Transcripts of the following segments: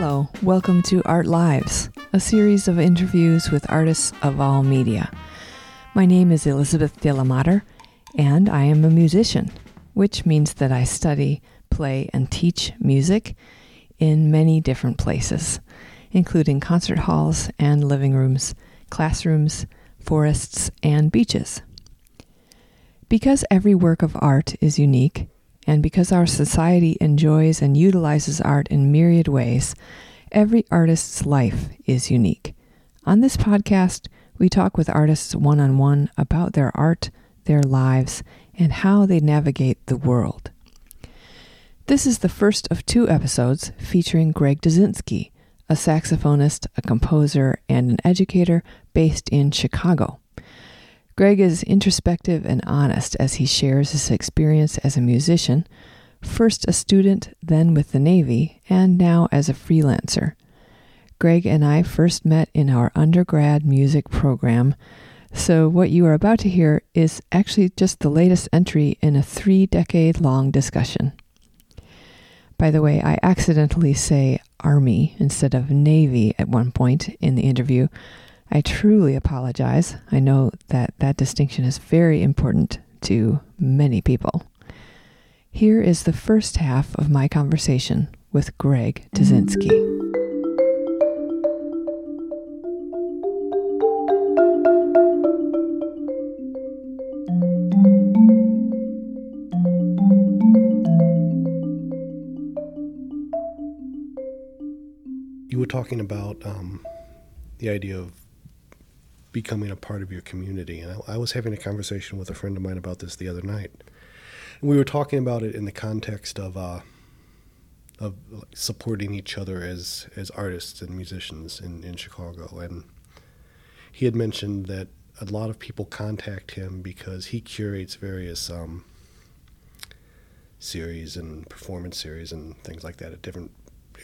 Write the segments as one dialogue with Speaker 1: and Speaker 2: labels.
Speaker 1: Hello, welcome to Art Lives, a series of interviews with artists of all media. My name is Elizabeth de la Mater, and I am a musician, which means that I study, play, and teach music in many different places, including concert halls and living rooms, classrooms, forests, and beaches. Because every work of art is unique, and because our society enjoys and utilizes art in myriad ways, every artist's life is unique. On this podcast, we talk with artists one on one about their art, their lives, and how they navigate the world. This is the first of two episodes featuring Greg Dazinski, a saxophonist, a composer, and an educator based in Chicago. Greg is introspective and honest as he shares his experience as a musician, first a student, then with the Navy, and now as a freelancer. Greg and I first met in our undergrad music program, so what you are about to hear is actually just the latest entry in a three decade long discussion. By the way, I accidentally say Army instead of Navy at one point in the interview, I truly apologize. I know that that distinction is very important to many people. Here is the first half of my conversation with Greg Dazinski.
Speaker 2: You were talking about um, the idea of becoming a part of your community. And I, I, was having a conversation with a friend of mine about this the other night. And we were talking about it in the context of uh, of supporting each other as as artists and musicians in, in Chicago. And he had mentioned that a lot of people contact him because he curates various um, series and performance series and things like that at different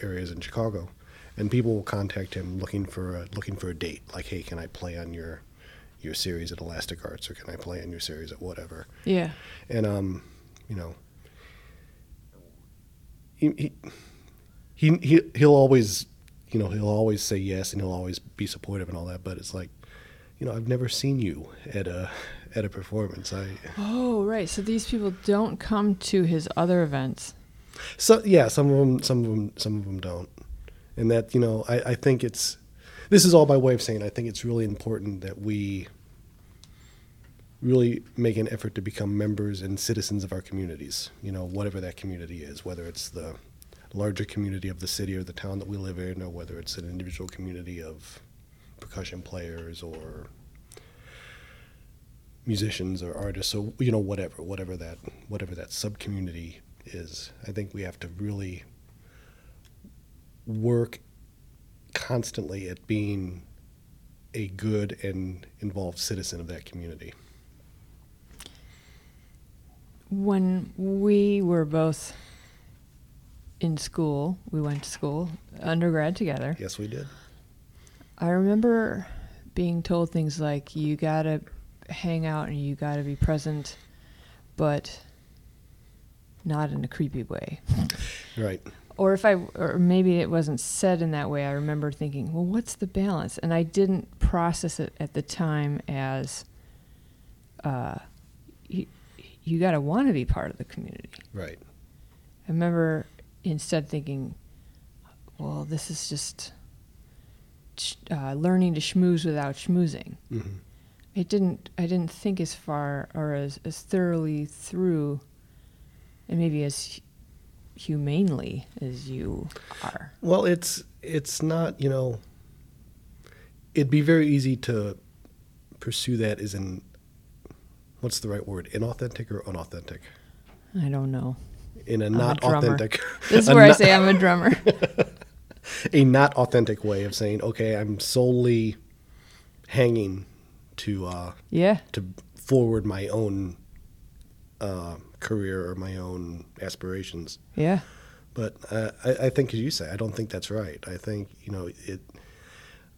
Speaker 2: areas in Chicago and people will contact him looking for a, looking for a date. Like, hey, can I play on your your series at Elastic Arts, or can I play on your series at whatever?
Speaker 1: Yeah.
Speaker 2: And um, you know, he he he he'll always you know he'll always say yes and he'll always be supportive and all that. But it's like, you know, I've never seen you at a at a performance. I
Speaker 1: oh right. So these people don't come to his other events.
Speaker 2: So yeah, some of them, some of them, some of them don't and that you know I, I think it's this is all by way of saying I think it's really important that we really make an effort to become members and citizens of our communities. You know, whatever that community is, whether it's the larger community of the city or the town that we live in, or whether it's an individual community of percussion players or musicians or artists or you know whatever whatever that whatever that sub community is i think we have to really work constantly at being a good and involved citizen of that community.
Speaker 1: When we were both in school, we went to school, undergrad together.
Speaker 2: Yes, we did.
Speaker 1: I remember being told things like, you gotta hang out and you gotta be present, but not in a creepy way.
Speaker 2: Right
Speaker 1: or if I, or maybe it wasn't said in that way, I remember thinking, well, what's the balance? And I didn't process it at the time as, uh, you, you got to want to be part of the community.
Speaker 2: Right.
Speaker 1: I remember instead thinking, well, this is just uh, learning to schmooze without schmoozing. Mm-hmm. It didn't. I didn't think as far or as, as thoroughly through, and maybe as humanely as you are.
Speaker 2: Well, it's it's not you know. It'd be very easy to pursue that as an what's the right word? Inauthentic or unauthentic?
Speaker 1: I don't know.
Speaker 2: In a I'm not a authentic.
Speaker 1: This is where I say I'm a drummer.
Speaker 2: a not authentic way of saying, okay, I'm solely hanging to uh,
Speaker 1: yeah
Speaker 2: to forward my own uh, career or my own aspirations.
Speaker 1: Yeah.
Speaker 2: But uh, I, I, think, as you say, I don't think that's right. I think you know it,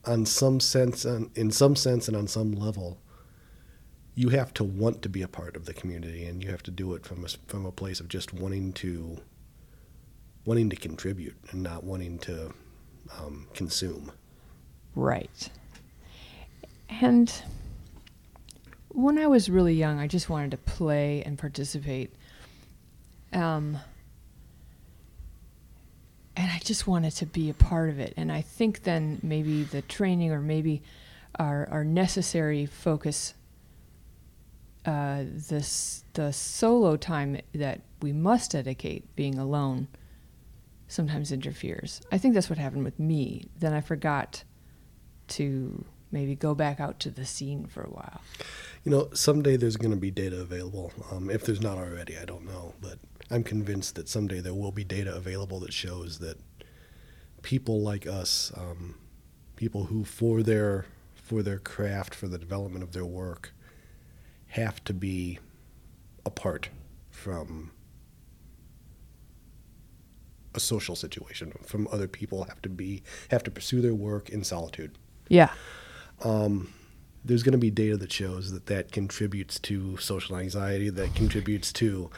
Speaker 2: on some sense, in some sense, and on some level, you have to want to be a part of the community, and you have to do it from a, from a place of just wanting to wanting to contribute and not wanting to um, consume.
Speaker 1: Right. And when I was really young, I just wanted to play and participate. Um, and I just wanted to be a part of it. And I think then maybe the training or maybe our, our necessary focus, uh, this the solo time that we must dedicate being alone, sometimes interferes. I think that's what happened with me. Then I forgot to maybe go back out to the scene for a while.
Speaker 2: You know, someday there's going to be data available. Um, if there's not already, I don't know, but I'm convinced that someday there will be data available that shows that people like us, um, people who for their for their craft, for the development of their work, have to be apart from a social situation, from other people, have to be have to pursue their work in solitude.
Speaker 1: Yeah.
Speaker 2: Um, there's going to be data that shows that that contributes to social anxiety, that contributes to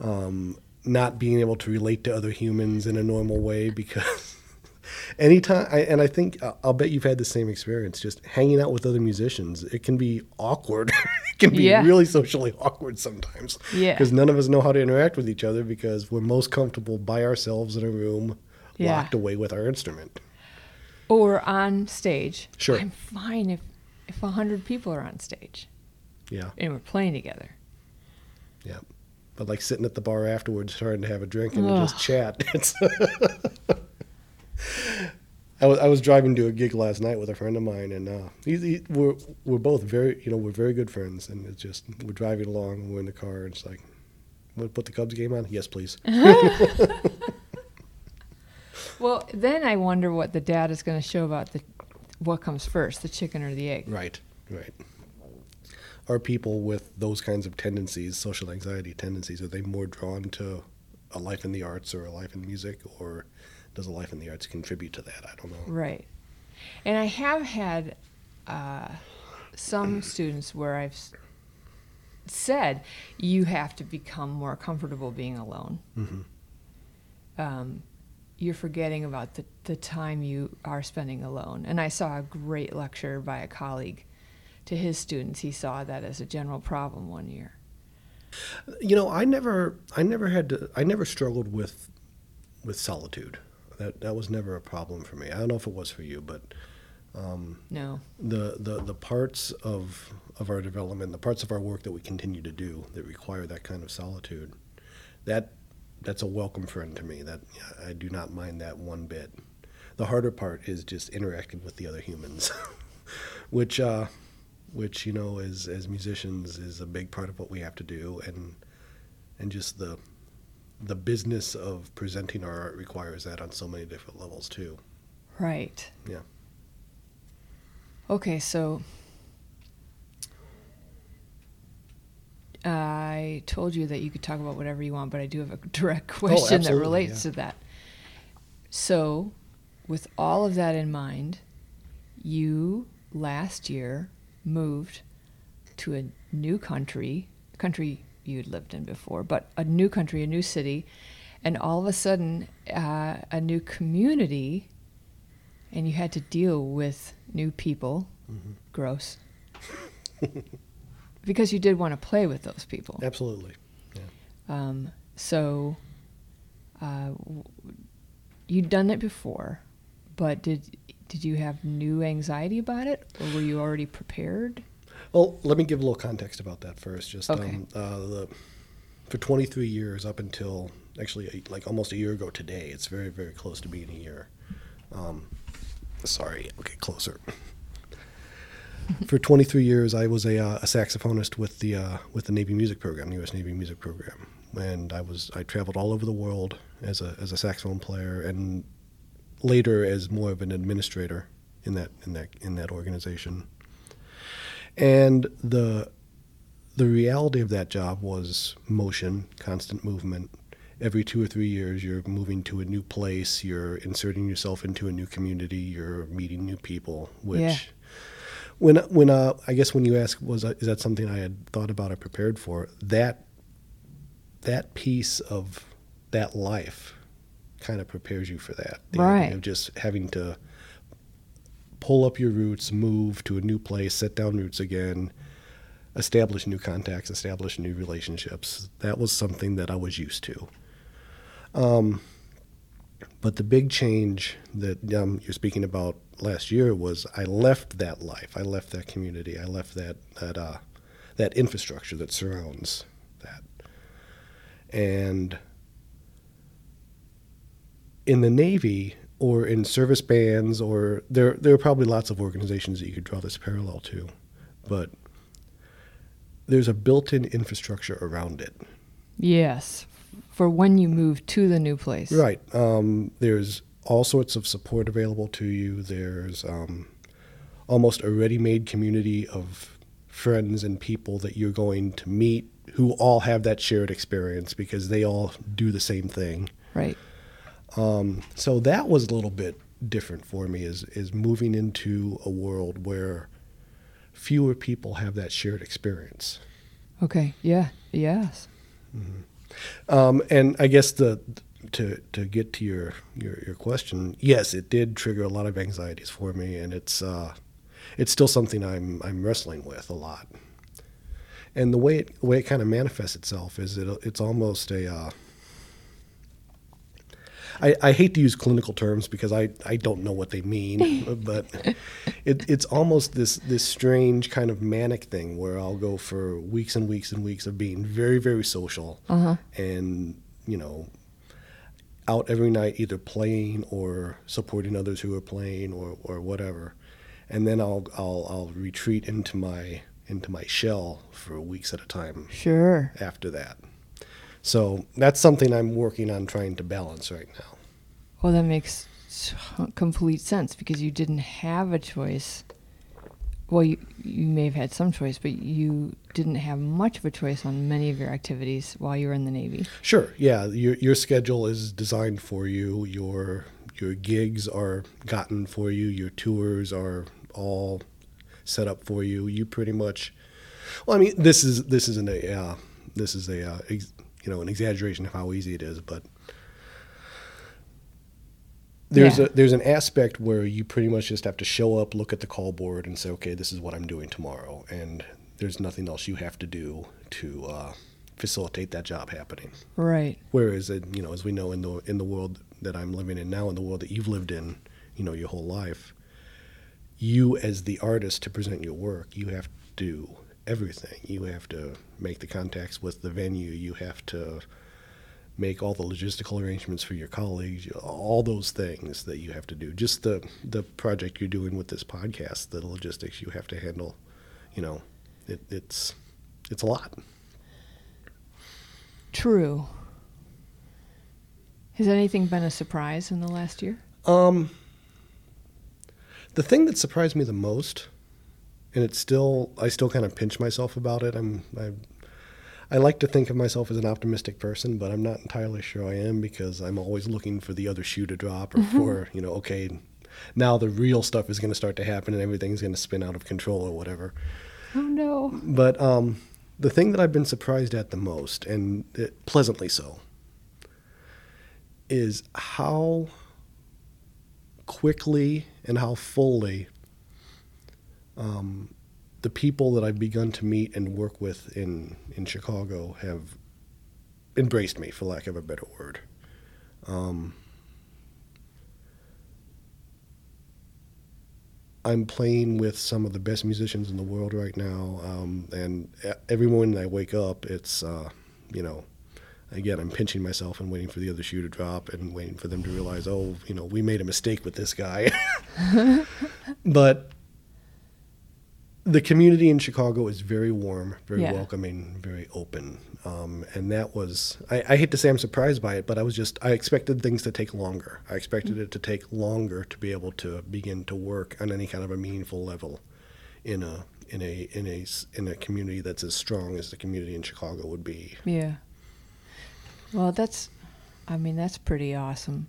Speaker 2: um, not being able to relate to other humans in a normal way because anytime, I, and I think I'll bet you've had the same experience, just hanging out with other musicians. It can be awkward. it can be
Speaker 1: Yeah.
Speaker 2: really socially awkward sometimes.
Speaker 1: Yeah.
Speaker 2: Because none of us know how to interact with each other because we're most comfortable by ourselves in a room,
Speaker 1: Yeah.
Speaker 2: locked away with our instrument.
Speaker 1: Or on stage.
Speaker 2: Sure.
Speaker 1: I'm fine if if a hundred people are on stage
Speaker 2: Yeah.
Speaker 1: and we're playing together.
Speaker 2: Yeah. But like sitting at the bar afterwards trying to have a drink and
Speaker 1: Ugh.
Speaker 2: just chat. It's I was, I was driving to a gig last night with a friend of mine, and uh, he, he, we're we're both very you know we're very good friends, and it's just we're driving along, and we're in the car, and it's like, "Want to put the Cubs game on? Yes, please."
Speaker 1: Well, then I wonder what the data is going to show about the what comes first, the chicken or the egg.
Speaker 2: right, right. Are people with those kinds of tendencies, social anxiety tendencies, are they more drawn to a life in the arts or a life in music, or does a life in the arts contribute to that? I don't know.
Speaker 1: Right. And I have had uh, some students where I've said you have to become more comfortable being alone.
Speaker 2: hmm
Speaker 1: Um, you're forgetting about the, the time you are spending alone. And I saw a great lecture by a colleague to his students. He saw that as a general problem one year.
Speaker 2: You know, I never, I never had to, I never struggled with, with solitude. That that was never a problem for me. I don't know if it was for you, but um,
Speaker 1: No.
Speaker 2: the, the the parts of of our development, the parts of our work that we continue to do that require that kind of solitude, that that's a welcome friend to me. That I do not mind that one bit. The harder part is just interacting with the other humans, which uh, which you know as as musicians is a big part of what we have to do, and and just the the business of presenting our art requires that on so many different levels too.
Speaker 1: Right.
Speaker 2: Yeah.
Speaker 1: Okay, so I told you that you could talk about whatever you want, but I do have a direct question that relates
Speaker 2: yeah.
Speaker 1: to that. So, with all of that in mind, you last year moved to a new country, a country you'd lived in before, but a new country, a new city, and all of a sudden, uh, a new community, and you had to deal with new people.
Speaker 2: Mhm.
Speaker 1: Gross. because you did want to play with those people.
Speaker 2: Absolutely.
Speaker 1: Um, so, uh, you'd done it before, but did did you have new anxiety about it, or were you already prepared?
Speaker 2: Well, let me give a little context about that first. Just
Speaker 1: Okay.
Speaker 2: um, uh, the, for 23 years, up until actually like almost a year ago today, it's very very close to being a year. Um, sorry, okay, closer. For 23 years, I was a, uh, a saxophonist with the uh, with the Navy Music Program, the U.S. Navy Music Program, and I was I traveled all over the world as a as a saxophone player, and later as more of an administrator in that in that in that organization. And the the reality of that job was motion, constant movement. Every two or three years, you're moving to a new place. You're inserting yourself into a new community. You're meeting new people. Which,
Speaker 1: Yeah.
Speaker 2: When when uh, I guess when you ask, was is that something I had thought about or prepared for? That that piece of that life kind of prepares you for that. The
Speaker 1: Right.
Speaker 2: Of just having to pull up your roots, move to a new place, set down roots again, establish new contacts, establish new relationships. That was something that I was used to. Um, but the big change that um, you're speaking about last year was I left that life. I left that community. I left that that uh, that infrastructure that surrounds that. And in the Navy or in service bands or there there are probably lots of organizations that you could draw this parallel to, but there's a built-in infrastructure around it.
Speaker 1: Yes. For when you move to the new place.
Speaker 2: Right. Um, there's all sorts of support available to you. There's um, almost a ready-made community of friends and people that you're going to meet who all have that shared experience because they all do the same thing.
Speaker 1: Right.
Speaker 2: Um, so that was a little bit different for me is is moving into a world where fewer people have that shared experience.
Speaker 1: Okay. Yeah. Yes.
Speaker 2: Um, and I guess the to to get to your, your your question, yes, it did trigger a lot of anxieties for me, and it's uh, it's still something I'm I'm wrestling with a lot. And the way it way it kind of manifests itself is it it's almost a uh, I, I hate to use clinical terms because I, I don't know what they mean, but it, it's almost this this strange kind of manic thing where I'll go for weeks and weeks and weeks of being very very social
Speaker 1: Uh-huh.
Speaker 2: and you know out every night either playing or supporting others who are playing or, or whatever, and then I'll I'll I'll retreat into my into my shell for weeks at a time
Speaker 1: Sure.
Speaker 2: after that. So that's something I'm working on trying to balance right now.
Speaker 1: Well, that makes complete sense because you didn't have a choice. Well, you, you may have had some choice, but you didn't have much of a choice on many of your activities while you were in the Navy.
Speaker 2: Sure, yeah, your your schedule is designed for you. Your your gigs are gotten for you. Your tours are all set up for you. You pretty much. Well, I mean, this is this isn't a uh, this is a uh, ex, you know an exaggeration of how easy it is, but there's
Speaker 1: Yeah.
Speaker 2: a there's an aspect where you pretty much just have to show up, look at the call board, and say, okay, this is what I'm doing tomorrow, and there's nothing else you have to do to uh, facilitate that job happening.
Speaker 1: Right.
Speaker 2: Whereas, uh, you know, as we know in the in the world that I'm living in now, in the world that you've lived in, you know, your whole life, you as the artist to present your work, you have to do everything. You have to make the contacts with the venue. You have to make all the logistical arrangements for your colleagues. All those things that you have to do. Just the the project you're doing with this podcast, the logistics you have to handle. You know, it, it's it's a lot.
Speaker 1: True. Has anything been a surprise in the last year?
Speaker 2: Um, the thing that surprised me the most, and it's still I still kind of pinch myself about it. I'm I, I like to think of myself as an optimistic person, but I'm not entirely sure I am because I'm always looking for the other shoe to drop or for you know okay, now the real stuff is going to start to happen and everything's going to spin out of control or whatever.
Speaker 1: Oh no.
Speaker 2: But um, the thing that I've been surprised at the most, and it, pleasantly so, is how quickly and how fully um, the people that I've begun to meet and work with in, in Chicago have embraced me, for lack of a better word. Um, I'm playing with some of the best musicians in the world right now, um, and every morning I wake up, it's uh, you know, again I'm pinching myself and waiting for the other shoe to drop and waiting for them to realize, oh, you know, we made a mistake with this guy. but the community in Chicago is very warm, very
Speaker 1: Yeah.
Speaker 2: welcoming, very open, um, and that was I, I hate to say I'm surprised by it, but I was just I expected things to take longer. I expected it to take longer to be able to begin to work on any kind of a meaningful level in a in a in a in a community that's as strong as the community in Chicago would be.
Speaker 1: Yeah. Well, that's, I mean, that's pretty awesome.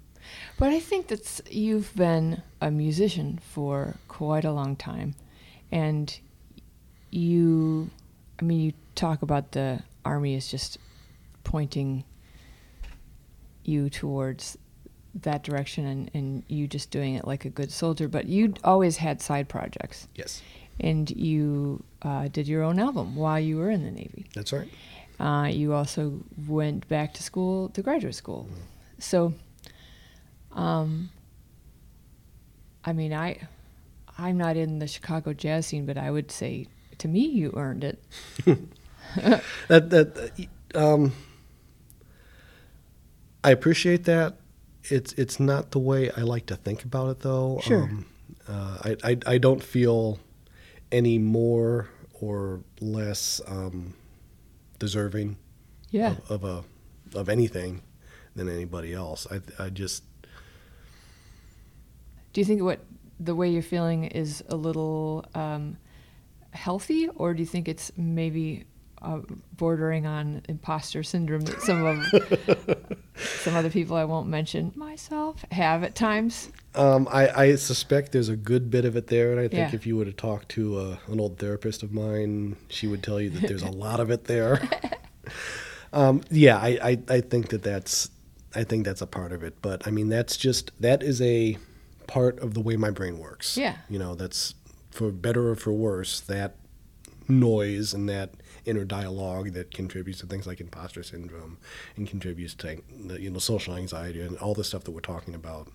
Speaker 1: But I think that's, you've been a musician for quite a long time. And you, I mean, you talk about the Army as just pointing you towards that direction and, and you just doing it like a good soldier. But you always had side projects,
Speaker 2: Yes,
Speaker 1: and you uh, did your own album while you were in the Navy.
Speaker 2: that's right.
Speaker 1: Uh, you also went back to school, to graduate school. So, um, I mean, I, I'm not in the Chicago jazz scene, but I would say to me, you earned it.
Speaker 2: That that um, I appreciate that. It's it's not the way I like to think about it, though.
Speaker 1: Sure.
Speaker 2: Um, uh, I, I I don't feel any more or less um, deserving
Speaker 1: Yeah.
Speaker 2: of, of a of anything than anybody else. I I just
Speaker 1: Do you think what the way you're feeling is a little um, healthy, or do you think it's maybe uh, bordering on imposter syndrome that some of some other people I won't mention myself have at times?
Speaker 2: Um, I, I suspect there's a good bit of it there, and I think
Speaker 1: Yeah.
Speaker 2: if you were to talk to uh, an old therapist of mine, she would tell you that there's a lot of it there. um, yeah, I, I, I think that that's I think that's a part of it, but I mean that's just that is a part of the way my brain works.
Speaker 1: Yeah.
Speaker 2: you know that's for better or for worse that noise and that inner dialogue that contributes to things like imposter syndrome and contributes to you know social anxiety and all the stuff that we're talking about.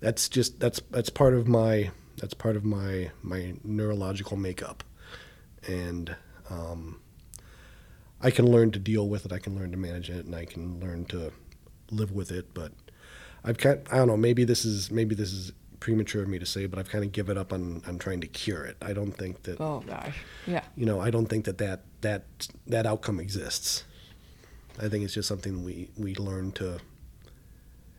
Speaker 2: That's just that's that's part of my that's part of my my neurological makeup. And um, i can learn to deal with it i can learn to manage it and i can learn to live with it but i've kind i don't know maybe this is maybe this is premature of me to say but i've kind of given up on on trying to cure it. I don't think that
Speaker 1: Oh gosh, yeah,
Speaker 2: you know i don't think that that that that outcome exists. I think it's just something we we learn to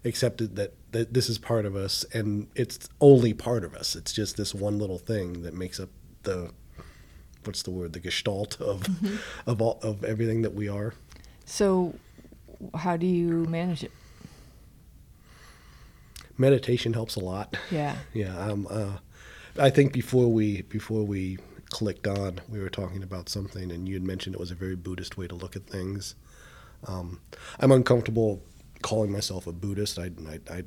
Speaker 2: accept that that this is part of us and it's only part of us. It's just this one little thing that makes up the what's the word the gestalt of mm-hmm. of all of everything that we are.
Speaker 1: So, how do you manage it?
Speaker 2: Meditation helps a lot
Speaker 1: Yeah,
Speaker 2: Yeah, um, uh, I think before we before we clicked on, we were talking about something, and you had mentioned it was a very Buddhist way to look at things. Um, I'm uncomfortable calling myself a Buddhist. I, I, I,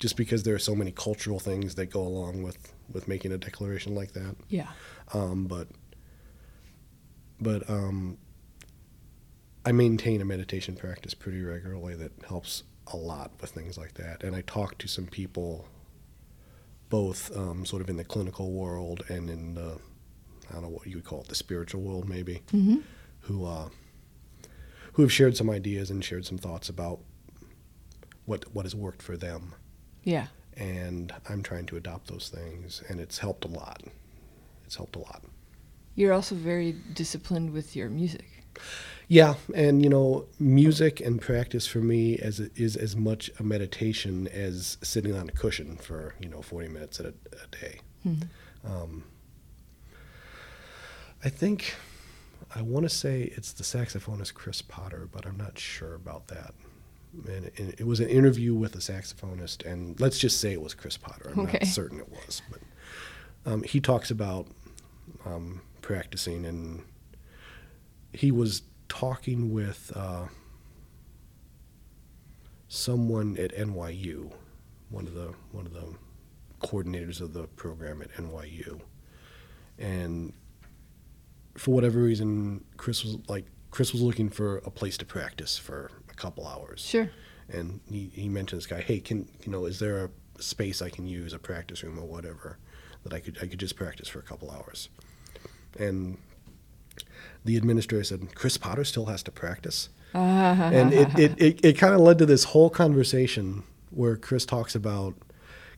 Speaker 2: just because there are so many cultural things that go along with with making a declaration like that.
Speaker 1: yeah,
Speaker 2: Um, but but um, I maintain a meditation practice pretty regularly that helps a lot with things like that. And I talked to some people, both um, sort of in the clinical world and in the I don't know what you would call it, the spiritual world maybe,
Speaker 1: hmm
Speaker 2: who uh, who have shared some ideas and shared some thoughts about what what has worked for them.
Speaker 1: yeah.
Speaker 2: And I'm trying to adopt those things, and it's helped a lot. It's helped a lot.
Speaker 1: You're also very disciplined with your music.
Speaker 2: Yeah, and you know, music and practice for me as is as much a meditation as sitting on a cushion for you know forty minutes a, a day.
Speaker 1: Mhm.
Speaker 2: Um, I think I want to say it's the saxophonist Chris Potter, but I'm not sure about that. And it, it was an interview with a saxophonist, and let's just say it was Chris Potter. I'm
Speaker 1: Okay.
Speaker 2: not certain it was, but um, he talks about um, practicing, and he was talking with uh, someone at NYU, one of the one of the coordinators of the program at NYU, and for whatever reason, Chris was like Chris was looking for a place to practice for a couple hours,
Speaker 1: Sure.
Speaker 2: and he, he mentioned this guy, hey, can you know, is there a space I can use, a practice room or whatever, that I could I could just practice for a couple hours, and the administrator said, Chris Potter still has to practice and it, it, it, it kind of led to this whole conversation where Chris talks about,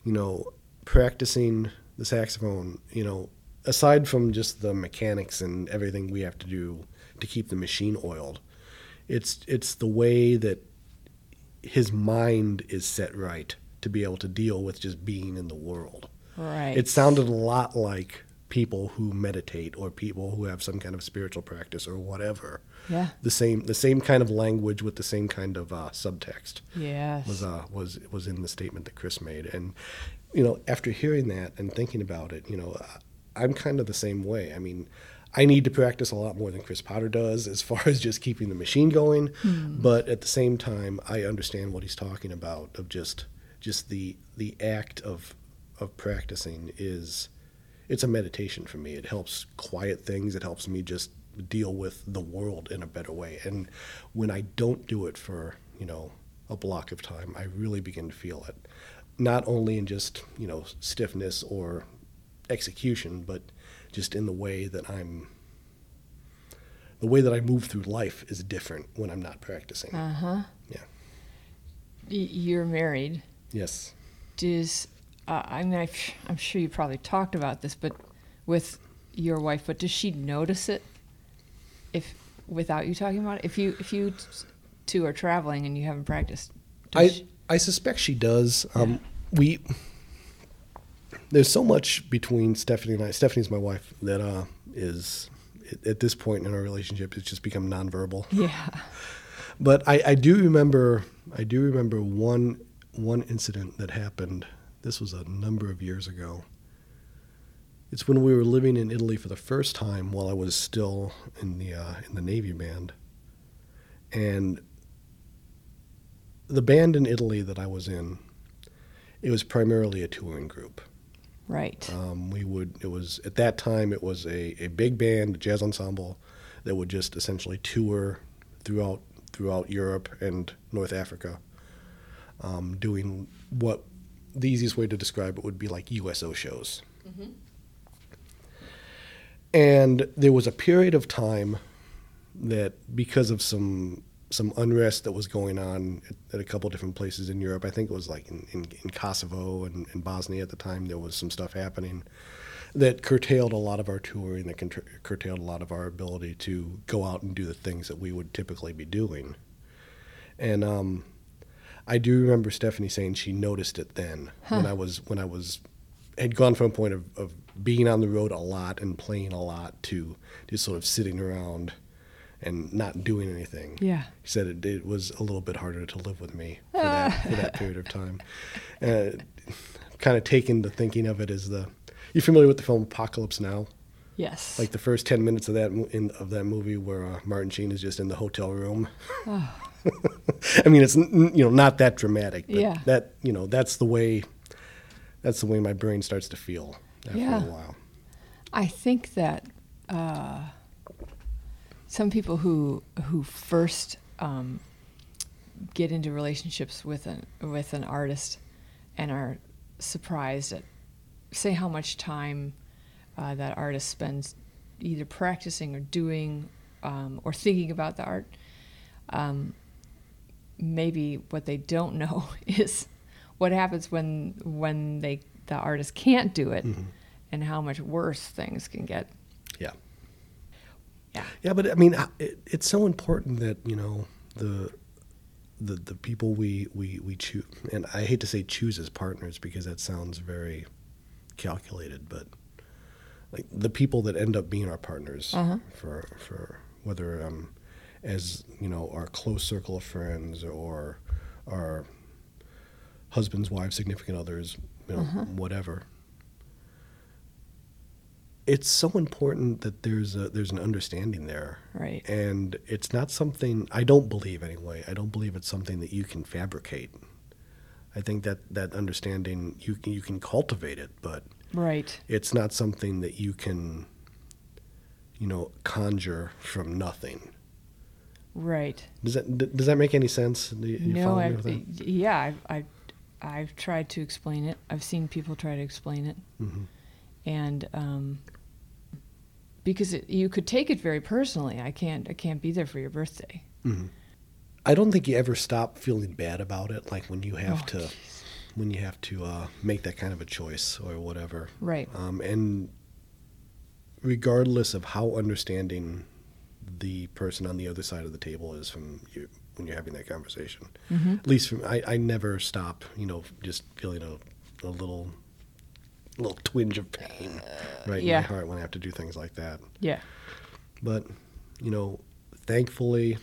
Speaker 2: you know, practicing the saxophone, you know, aside from just the mechanics and everything we have to do to keep the machine oiled, it's it's the way that his mind is set right to be able to deal with just being in the world.
Speaker 1: right.
Speaker 2: It sounded a lot like people who meditate or people who have some kind of spiritual practice or whatever
Speaker 1: yeah.
Speaker 2: the same the same kind of language with the same kind of uh, subtext
Speaker 1: Yes.
Speaker 2: was uh, was was in the statement that Chris made, and you know after hearing that and thinking about it, you know I'm kind of the same way. I mean, I need to practice a lot more than Chris Potter does as far as just keeping the machine going, but at the same time, I understand what he's talking about of just just the the act of of practicing is it's a meditation for me. It helps quiet things. It helps me just deal with the world in a better way. And when I don't do it for, you know, a block of time, I really begin to feel it. Not only in just, you know, stiffness or execution, but just in the way that I'm the way that I move through life is different when I'm not practicing.
Speaker 1: Uh huh.
Speaker 2: Yeah.
Speaker 1: You're married.
Speaker 2: Yes.
Speaker 1: Does uh, I mean i I'm sure you probably talked about this, but with your wife, but does she notice it if without you talking about it? If you if you two are traveling and you haven't practiced, does
Speaker 2: I
Speaker 1: she-
Speaker 2: I suspect she does. Um, we there's so much between Stephanie and I. Stephanie's my wife that uh, is at this point in our relationship it's just become nonverbal.
Speaker 1: yeah.
Speaker 2: But I, I do remember I do remember one one incident that happened. This was a number of years ago. It's when we were living in Italy for the first time while I was still in the uh, in the Navy band, and the band in Italy that I was in, it was primarily a touring group.
Speaker 1: Right.
Speaker 2: Um, we would it was at that time it was a, a big band a jazz ensemble that would just essentially tour throughout throughout Europe and North Africa, um, doing what the easiest way to describe it would be like USO shows. And there was a period of time that because of some some unrest that was going on at, at a couple different places in Europe, I think it was like in, in, in Kosovo and, and Bosnia at the time, there was some stuff happening that curtailed a lot of our touring, that curtailed a lot of our ability to go out and do the things that we would typically be doing. And um, I do remember Stephanie saying she noticed it then when I was when I was had gone from a point of, of being on the road a lot and playing a lot to just sort of sitting around and not doing anything.
Speaker 1: Yeah.
Speaker 2: He said it, it was a little bit harder to live with me for that, for that period of time. Uh, kind of taking the thinking of it as the. You familiar with the film Apocalypse Now?
Speaker 1: Yes.
Speaker 2: Like the first ten minutes of that in, of that movie where uh, Martin Sheen is just in the hotel room. I mean, it's you know not that dramatic, but
Speaker 1: Yeah.
Speaker 2: that you know that's the way. That's the way my brain starts to feel after
Speaker 1: Yeah.
Speaker 2: a while.
Speaker 1: I think that uh, some people who who first um, get into relationships with an with an artist and are surprised at say how much time uh, that artist spends either practicing or doing um, or thinking about the art. Um, maybe what they don't know is what happens when when they the artist can't do it and how much worse things can get.
Speaker 2: Yeah.
Speaker 1: Yeah.
Speaker 2: Yeah, but I mean, it, it's so important that you know the the the people we we we choose, and I hate to say choose as partners because that sounds very calculated, but like the people that end up being our partners
Speaker 1: Uh-huh.
Speaker 2: for for whether um as you know our close circle of friends or our husbands, wives, significant others, you know, uh-huh. whatever. It's so important that there's a there's an understanding there.
Speaker 1: Right.
Speaker 2: and it's not something i don't believe anyway i don't believe it's something that you can fabricate. I think that that understanding you can you can cultivate it but
Speaker 1: Right.
Speaker 2: it's not something that you can you know conjure from nothing
Speaker 1: Right.
Speaker 2: does that d- does that make any sense do you,
Speaker 1: no,
Speaker 2: follow me
Speaker 1: I,
Speaker 2: with that?
Speaker 1: yeah, I've, I've, I've tried to explain it. I've seen people try to explain it,
Speaker 2: Mhm.
Speaker 1: and um, because it, you could take it very personally. I can't, I can't be there for your birthday.
Speaker 2: Mhm. I don't think you ever stop feeling bad about it, like when you have
Speaker 1: Oh,
Speaker 2: to, when you have to uh, make that kind of a choice or whatever.
Speaker 1: Right.
Speaker 2: Um, and regardless of how understanding the person on the other side of the table is from you when you're having that conversation,
Speaker 1: Mm-hmm.
Speaker 2: at least from I, I never stop, you know, just feeling a, a little, little twinge of pain right
Speaker 1: yeah.
Speaker 2: in my heart when I have to do things like that.
Speaker 1: Yeah.
Speaker 2: But you know, thankfully,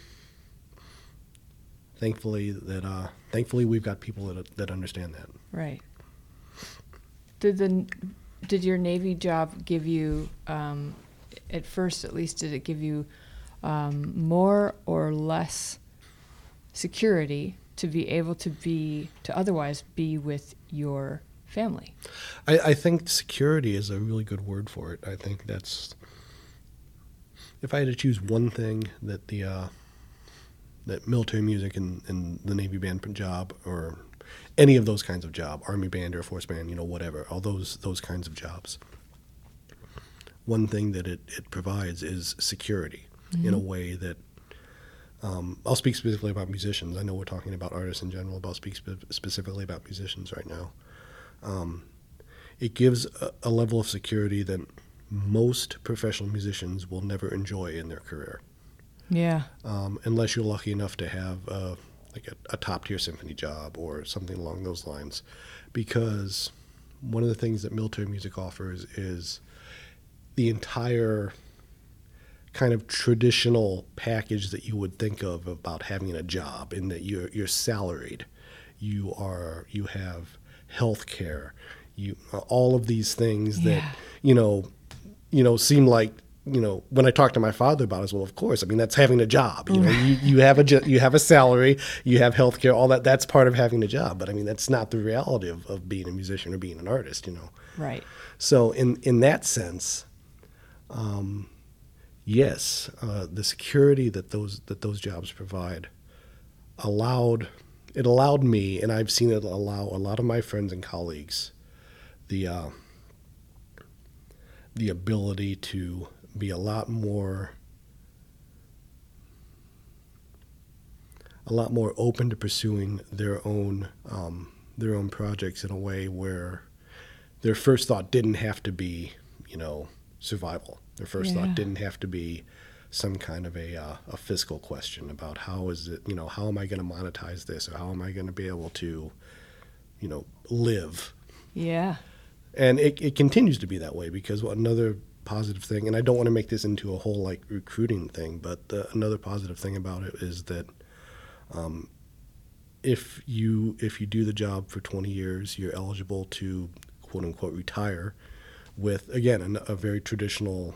Speaker 2: thankfully that uh, thankfully we've got people that that understand that.
Speaker 1: Right. Did the did your Navy job give you um, at first at least did it give you um, more or less security to be able to be to otherwise be with your family.
Speaker 2: I, I think security is a really good word for it. I think that's if I had to choose one thing that the uh, that military music and, and the Navy band job or any of those kinds of job, Army band, Air Force band, you know, whatever, all those those kinds of jobs. One thing that it, it provides is security mm-hmm. in a way that um, I'll speak specifically about musicians. I know we're talking about artists in general, but I'll speak spe- specifically about musicians right now. Um, it gives a, a, level of security that most professional musicians will never enjoy in their career.
Speaker 1: Yeah.
Speaker 2: Um, unless you're lucky enough to have a, like a, a top tier symphony job or something along those lines, because one of the things that military music offers is the entire kind of traditional package that you would think of about having a job in that you're you're salaried you are you have health care you all of these things yeah. that you know you know seem like you know when I talk to my father about it, as well, of course, I mean that's having a job. You know, you, you have a you have a salary, you have health care, all that. That's part of having a job. But I mean that's not the reality of, of being a musician or being an artist. You know.
Speaker 1: Right.
Speaker 2: So in in that sense, um, yes, uh, the security that those that those jobs provide allowed it allowed me, and I've seen it allow a lot of my friends and colleagues, the uh, the ability to be a lot more a lot more open to pursuing their own um, their own projects in a way where their first thought didn't have to be you know survival their first yeah. thought didn't have to be some kind of a, uh, a fiscal question about how is it, you know, how am I going to monetize this or how am I going to be able to, you know, live.
Speaker 1: Yeah.
Speaker 2: And it, it continues to be that way because another positive thing, and I don't want to make this into a whole like recruiting thing, but the, another positive thing about it is that um, if you if you do the job for 20 years, you're eligible to quote unquote retire with again a, a very traditional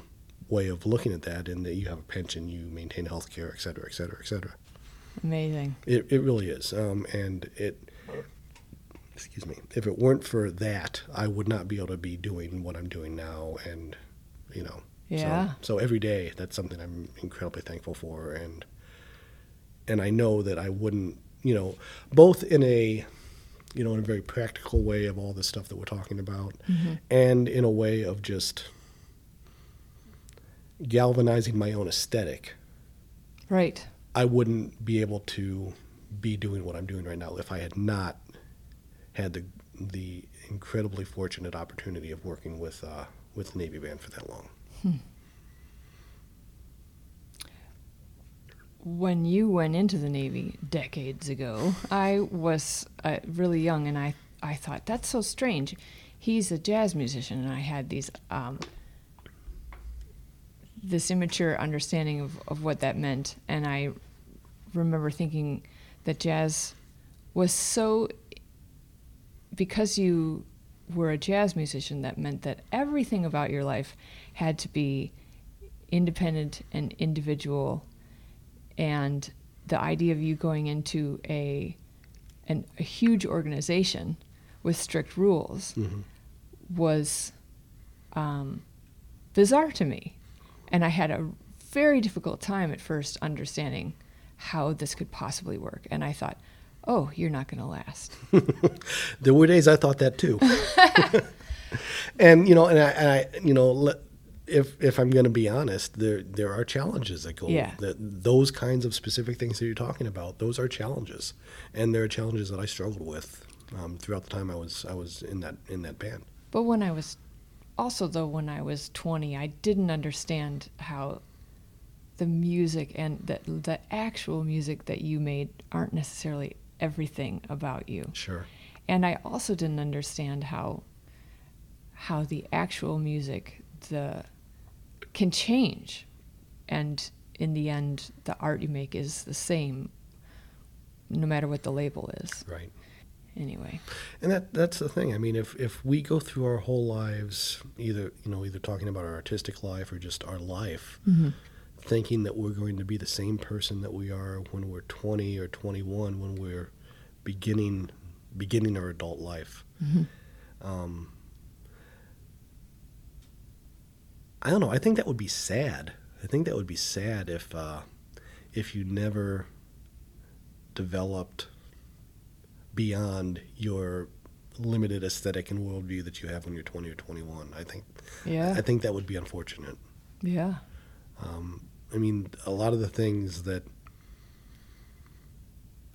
Speaker 2: way of looking at that in that you have a pension, you maintain health care, et cetera, et cetera, et cetera.
Speaker 1: Amazing.
Speaker 2: It, it really is. Um, and it, excuse me, if it weren't for that, I would not be able to be doing what I'm doing now. And, you know,
Speaker 1: yeah.
Speaker 2: So, so every day that's something I'm incredibly thankful for. And, and I know that I wouldn't, you know, both in a, you know, in a very practical way of all the stuff that we're talking about, mm-hmm. and in a way of just galvanizing my own aesthetic,
Speaker 1: right,
Speaker 2: I wouldn't be able to be doing what I'm doing right now if I had not had the the incredibly fortunate opportunity of working with uh, with Navy Band for that long. Hmm.
Speaker 1: When you went into the Navy decades ago, I was uh, really young, and I I thought that's so strange. He's a jazz musician, and I had these um, this immature understanding of, of what that meant. And I remember thinking that jazz was so, because you were a jazz musician, that meant that everything about your life had to be independent and individual. And the idea of you going into a, an, a huge organization with strict rules mm-hmm. was um, bizarre to me. And I had a very difficult time at first understanding how this could possibly work. And I thought, oh, you're not going to last.
Speaker 2: there were days I thought that too. and you know, and I, and I you know, if if I'm going to be honest, there there are challenges that go.
Speaker 1: Yeah.
Speaker 2: That those kinds of specific things that you're talking about, those are challenges, and there are challenges that I struggled with um, throughout the time I was I was in that in that band.
Speaker 1: But when I was also though when I was 20, I didn't understand how the music and the the actual music that you made aren't necessarily everything about you.
Speaker 2: Sure.
Speaker 1: And I also didn't understand how how the actual music the can change and in the end the art you make is the same no matter what the label is.
Speaker 2: Right
Speaker 1: anyway.
Speaker 2: And that that's the thing. I mean, if if we go through our whole lives, either you know, either talking about our artistic life or just our life, mm-hmm. thinking that we're going to be the same person that we are when we're 20 or 21, when we're beginning beginning our adult life. Um, I don't know. I think that would be sad. I think that would be sad if uh, if you never developed beyond your limited aesthetic and worldview that you have when you're 20 or 21. I think
Speaker 1: Yeah.
Speaker 2: I think that would be unfortunate.
Speaker 1: yeah.
Speaker 2: I mean, a lot of the things that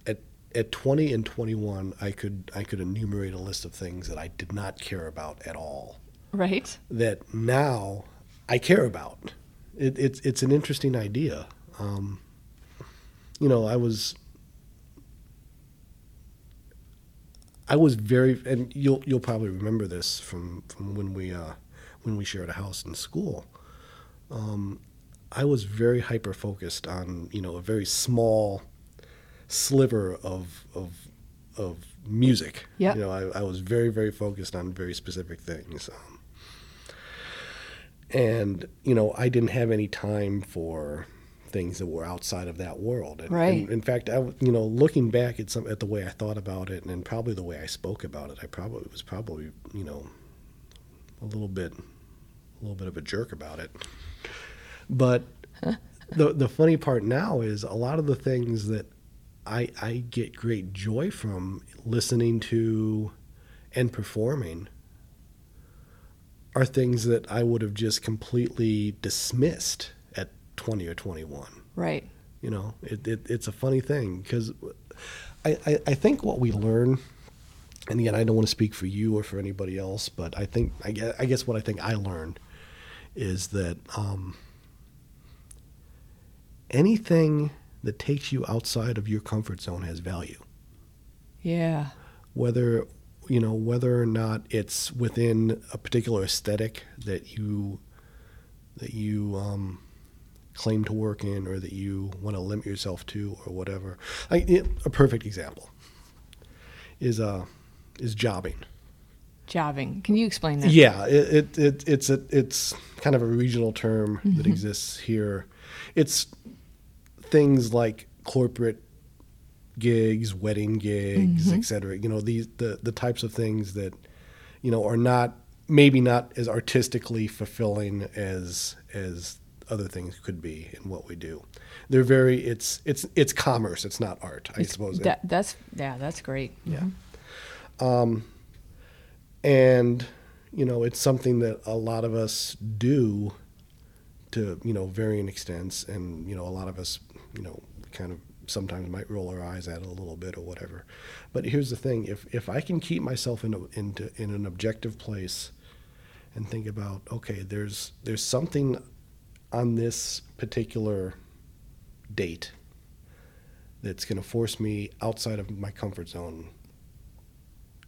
Speaker 2: at at 20 and 21, I could I could enumerate a list of things that I did not care about at all.
Speaker 1: Right.
Speaker 2: That now I care about. It, it's it's an interesting idea. Um, you know, I was I was very, and you'll you'll probably remember this from from when we uh, when we shared a house in school. Um, I was very hyper focused on you know a very small sliver of of of music.
Speaker 1: Yeah.
Speaker 2: You know, I, I was very very focused on very specific things. Um, and you know, I didn't have any time for things that were outside of that world. And,
Speaker 1: Right.
Speaker 2: and in fact, I you know, looking back at some at the way I thought about it, and probably the way I spoke about it, I probably was probably you know a little bit a little bit of a jerk about it. But the the funny part now is a lot of the things that I I get great joy from listening to and performing are things that I would have just completely dismissed 20 or 21.
Speaker 1: Right.
Speaker 2: You know, it, it it's a funny thing because I, I, I think what we learn, and again, I don't want to speak for you or for anybody else, but I think I guess, I guess what I think I learned is that um, anything that takes you outside of your comfort zone has value
Speaker 1: Yeah.
Speaker 2: whether you know whether or not it's within a particular aesthetic that you that you um, claim to work in or that you want to limit yourself to or whatever. I, a perfect example is uh is jobbing.
Speaker 1: Jobbing. Can you explain that?
Speaker 2: Yeah, it, it, it it's a it's kind of a regional term that exists here. It's things like corporate gigs, wedding gigs, et cetera. You know, these the the types of things that you know are not maybe not as artistically fulfilling as as other things could be in what we do. They're very it's it's it's commerce. It's not art, I suppose.
Speaker 1: That, that's yeah. That's great.
Speaker 2: Yeah. Um, and you know, it's something that a lot of us do to you know varying extents, and you know, a lot of us you know kind of sometimes might roll our eyes at it a little bit or whatever. But here's the thing: if if I can keep myself in a, into in an objective place and think about okay, there's there's something on this particular date that's going to force me outside of my comfort zone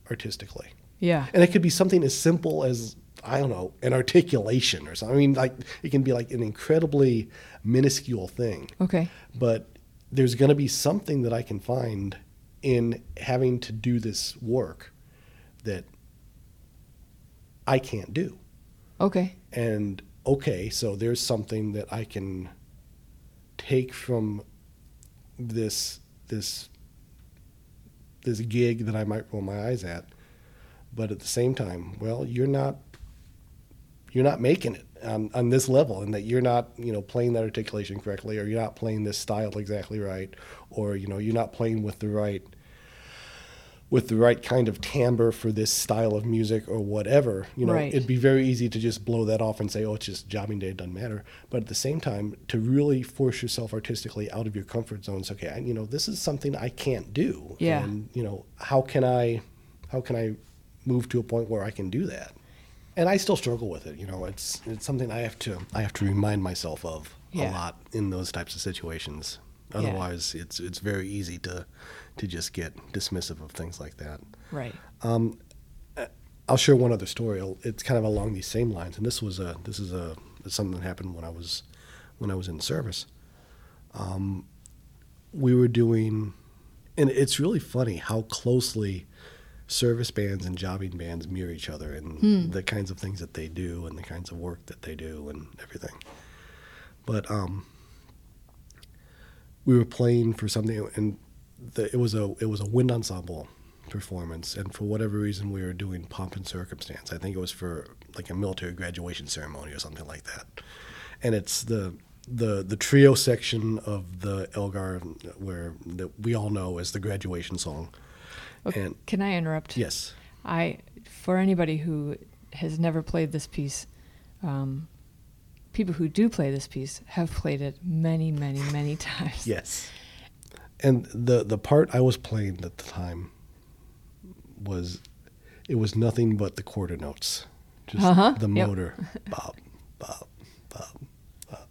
Speaker 2: artistically.
Speaker 1: Yeah.
Speaker 2: And it could be something as simple as I don't know, an articulation or something. I mean, like it can be like an incredibly minuscule thing,
Speaker 1: Okay.
Speaker 2: but there's going to be something that I can find in having to do this work that I can't do.
Speaker 1: Okay.
Speaker 2: And okay, so there's something that I can take from this this this gig that I might roll my eyes at, but at the same time, well, you're not you're not making it on, on this level, and that you're not you know playing that articulation correctly, or you're not playing this style exactly right, or you know you're not playing with the right with the right kind of timbre for this style of music or whatever, you know,
Speaker 1: Right.
Speaker 2: it'd be very easy to just blow that off and say, "Oh, it's just jobbing day; it doesn't matter." But at the same time, to really force yourself artistically out of your comfort zones, okay, I, you know, this is something I can't do,
Speaker 1: Yeah.
Speaker 2: and you know, how can I, how can I move to a point where I can do that? And I still struggle with it. You know, it's it's something I have to I have to remind myself of
Speaker 1: Yeah.
Speaker 2: a lot in those types of situations.
Speaker 1: Yeah.
Speaker 2: Otherwise, it's it's very easy to to just get dismissive of things like that.
Speaker 1: Right.
Speaker 2: I'll share one other story. It's kind of along these same lines, and this was a this is a something that happened when I was when I was in service. Um, we were doing, and it's really funny how closely service bands and jobbing bands mirror each other, and the kinds of things that they do, and the kinds of work that they do, and everything. But um, we were playing for something, and the, it was a it was a wind ensemble performance, and for whatever reason, we were doing pomp and circumstance. I think it was for like a military graduation ceremony or something like that. And it's the the the trio section of the Elgar where that we all know as the graduation song.
Speaker 1: Okay, and can I interrupt?
Speaker 2: Yes.
Speaker 1: I for anybody who has never played this piece, um, people who do play this piece have played it many, many, many times.
Speaker 2: Yes. And the the part I was playing at the time was it was nothing but the quarter notes. Just uh-huh. the motor. Yep. Bob, bob, bob, bob.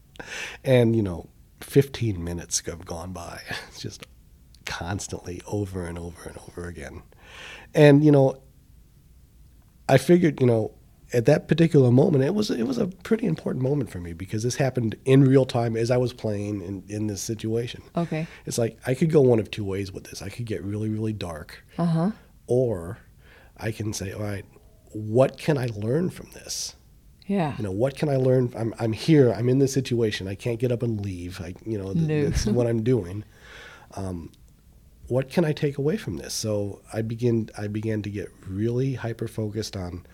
Speaker 2: And, you know, 15 minutes have gone by. It's just constantly over and over and over again. And, you know, I figured, you know, at that particular moment, it was it was a pretty important moment for me because this happened in real time as I was playing in, in this situation.
Speaker 1: Okay.
Speaker 2: It's like I could go one of two ways with this. I could get really, really dark.
Speaker 1: Uh-huh.
Speaker 2: Or I can say, all right, what can I learn from this?
Speaker 1: Yeah.
Speaker 2: You know, what can I learn? I'm, I'm here. I'm in this situation. I can't get up and leave. I, you know, th- no. this is what I'm doing. Um, what can I take away from this? So I begin, I began to get really hyper focused on,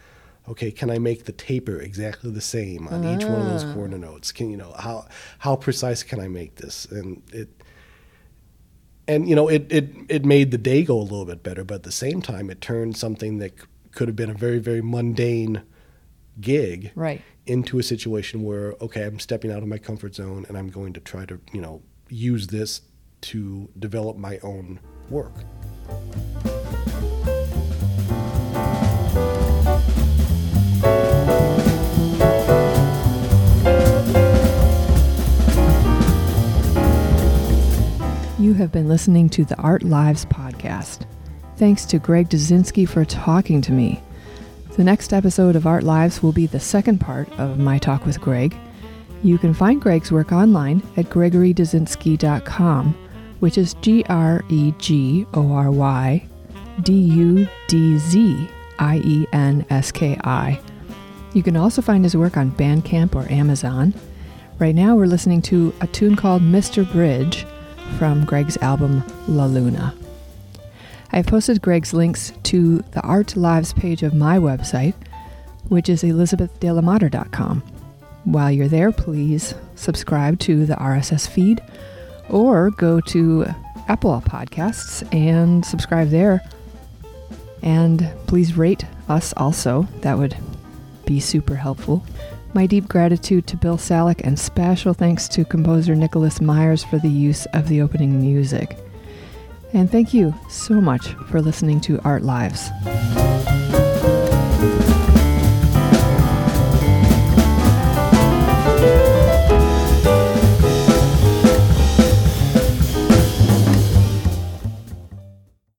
Speaker 2: okay, can I make the taper exactly the same on each one of those ah. quarter notes? Can you know how how precise can I make this? And it and you know it, it it made the day go a little bit better but at the same time it turned something that could have been a very very mundane gig
Speaker 1: right.
Speaker 2: into a situation where okay i'm stepping out of my comfort zone and i'm going to try to you know use this to develop my own work
Speaker 1: You have been listening to the Art Lives podcast. Thanks to Greg Dudzienski for talking to me. The next episode of Art Lives will be the second part of my talk with Greg. You can find Greg's work online at gregorydudzienski.com, which is G R E G O R Y D U D Z I E N S K I. You can also find his work on Bandcamp or Amazon. Right now, we're listening to a tune called Mr. Bridge from Greg's album La Luna. I have posted Greg's links to the Art Lives page of my website, which is elizabethdelamotter.com. While you're there, please subscribe to the RSS feed or go to Apple Podcasts and subscribe there. And please rate us also. That would be super helpful. My deep gratitude to Bill Salick and special thanks to composer Nicholas Myers for the use of the opening music. And thank you so much for listening to Art Lives.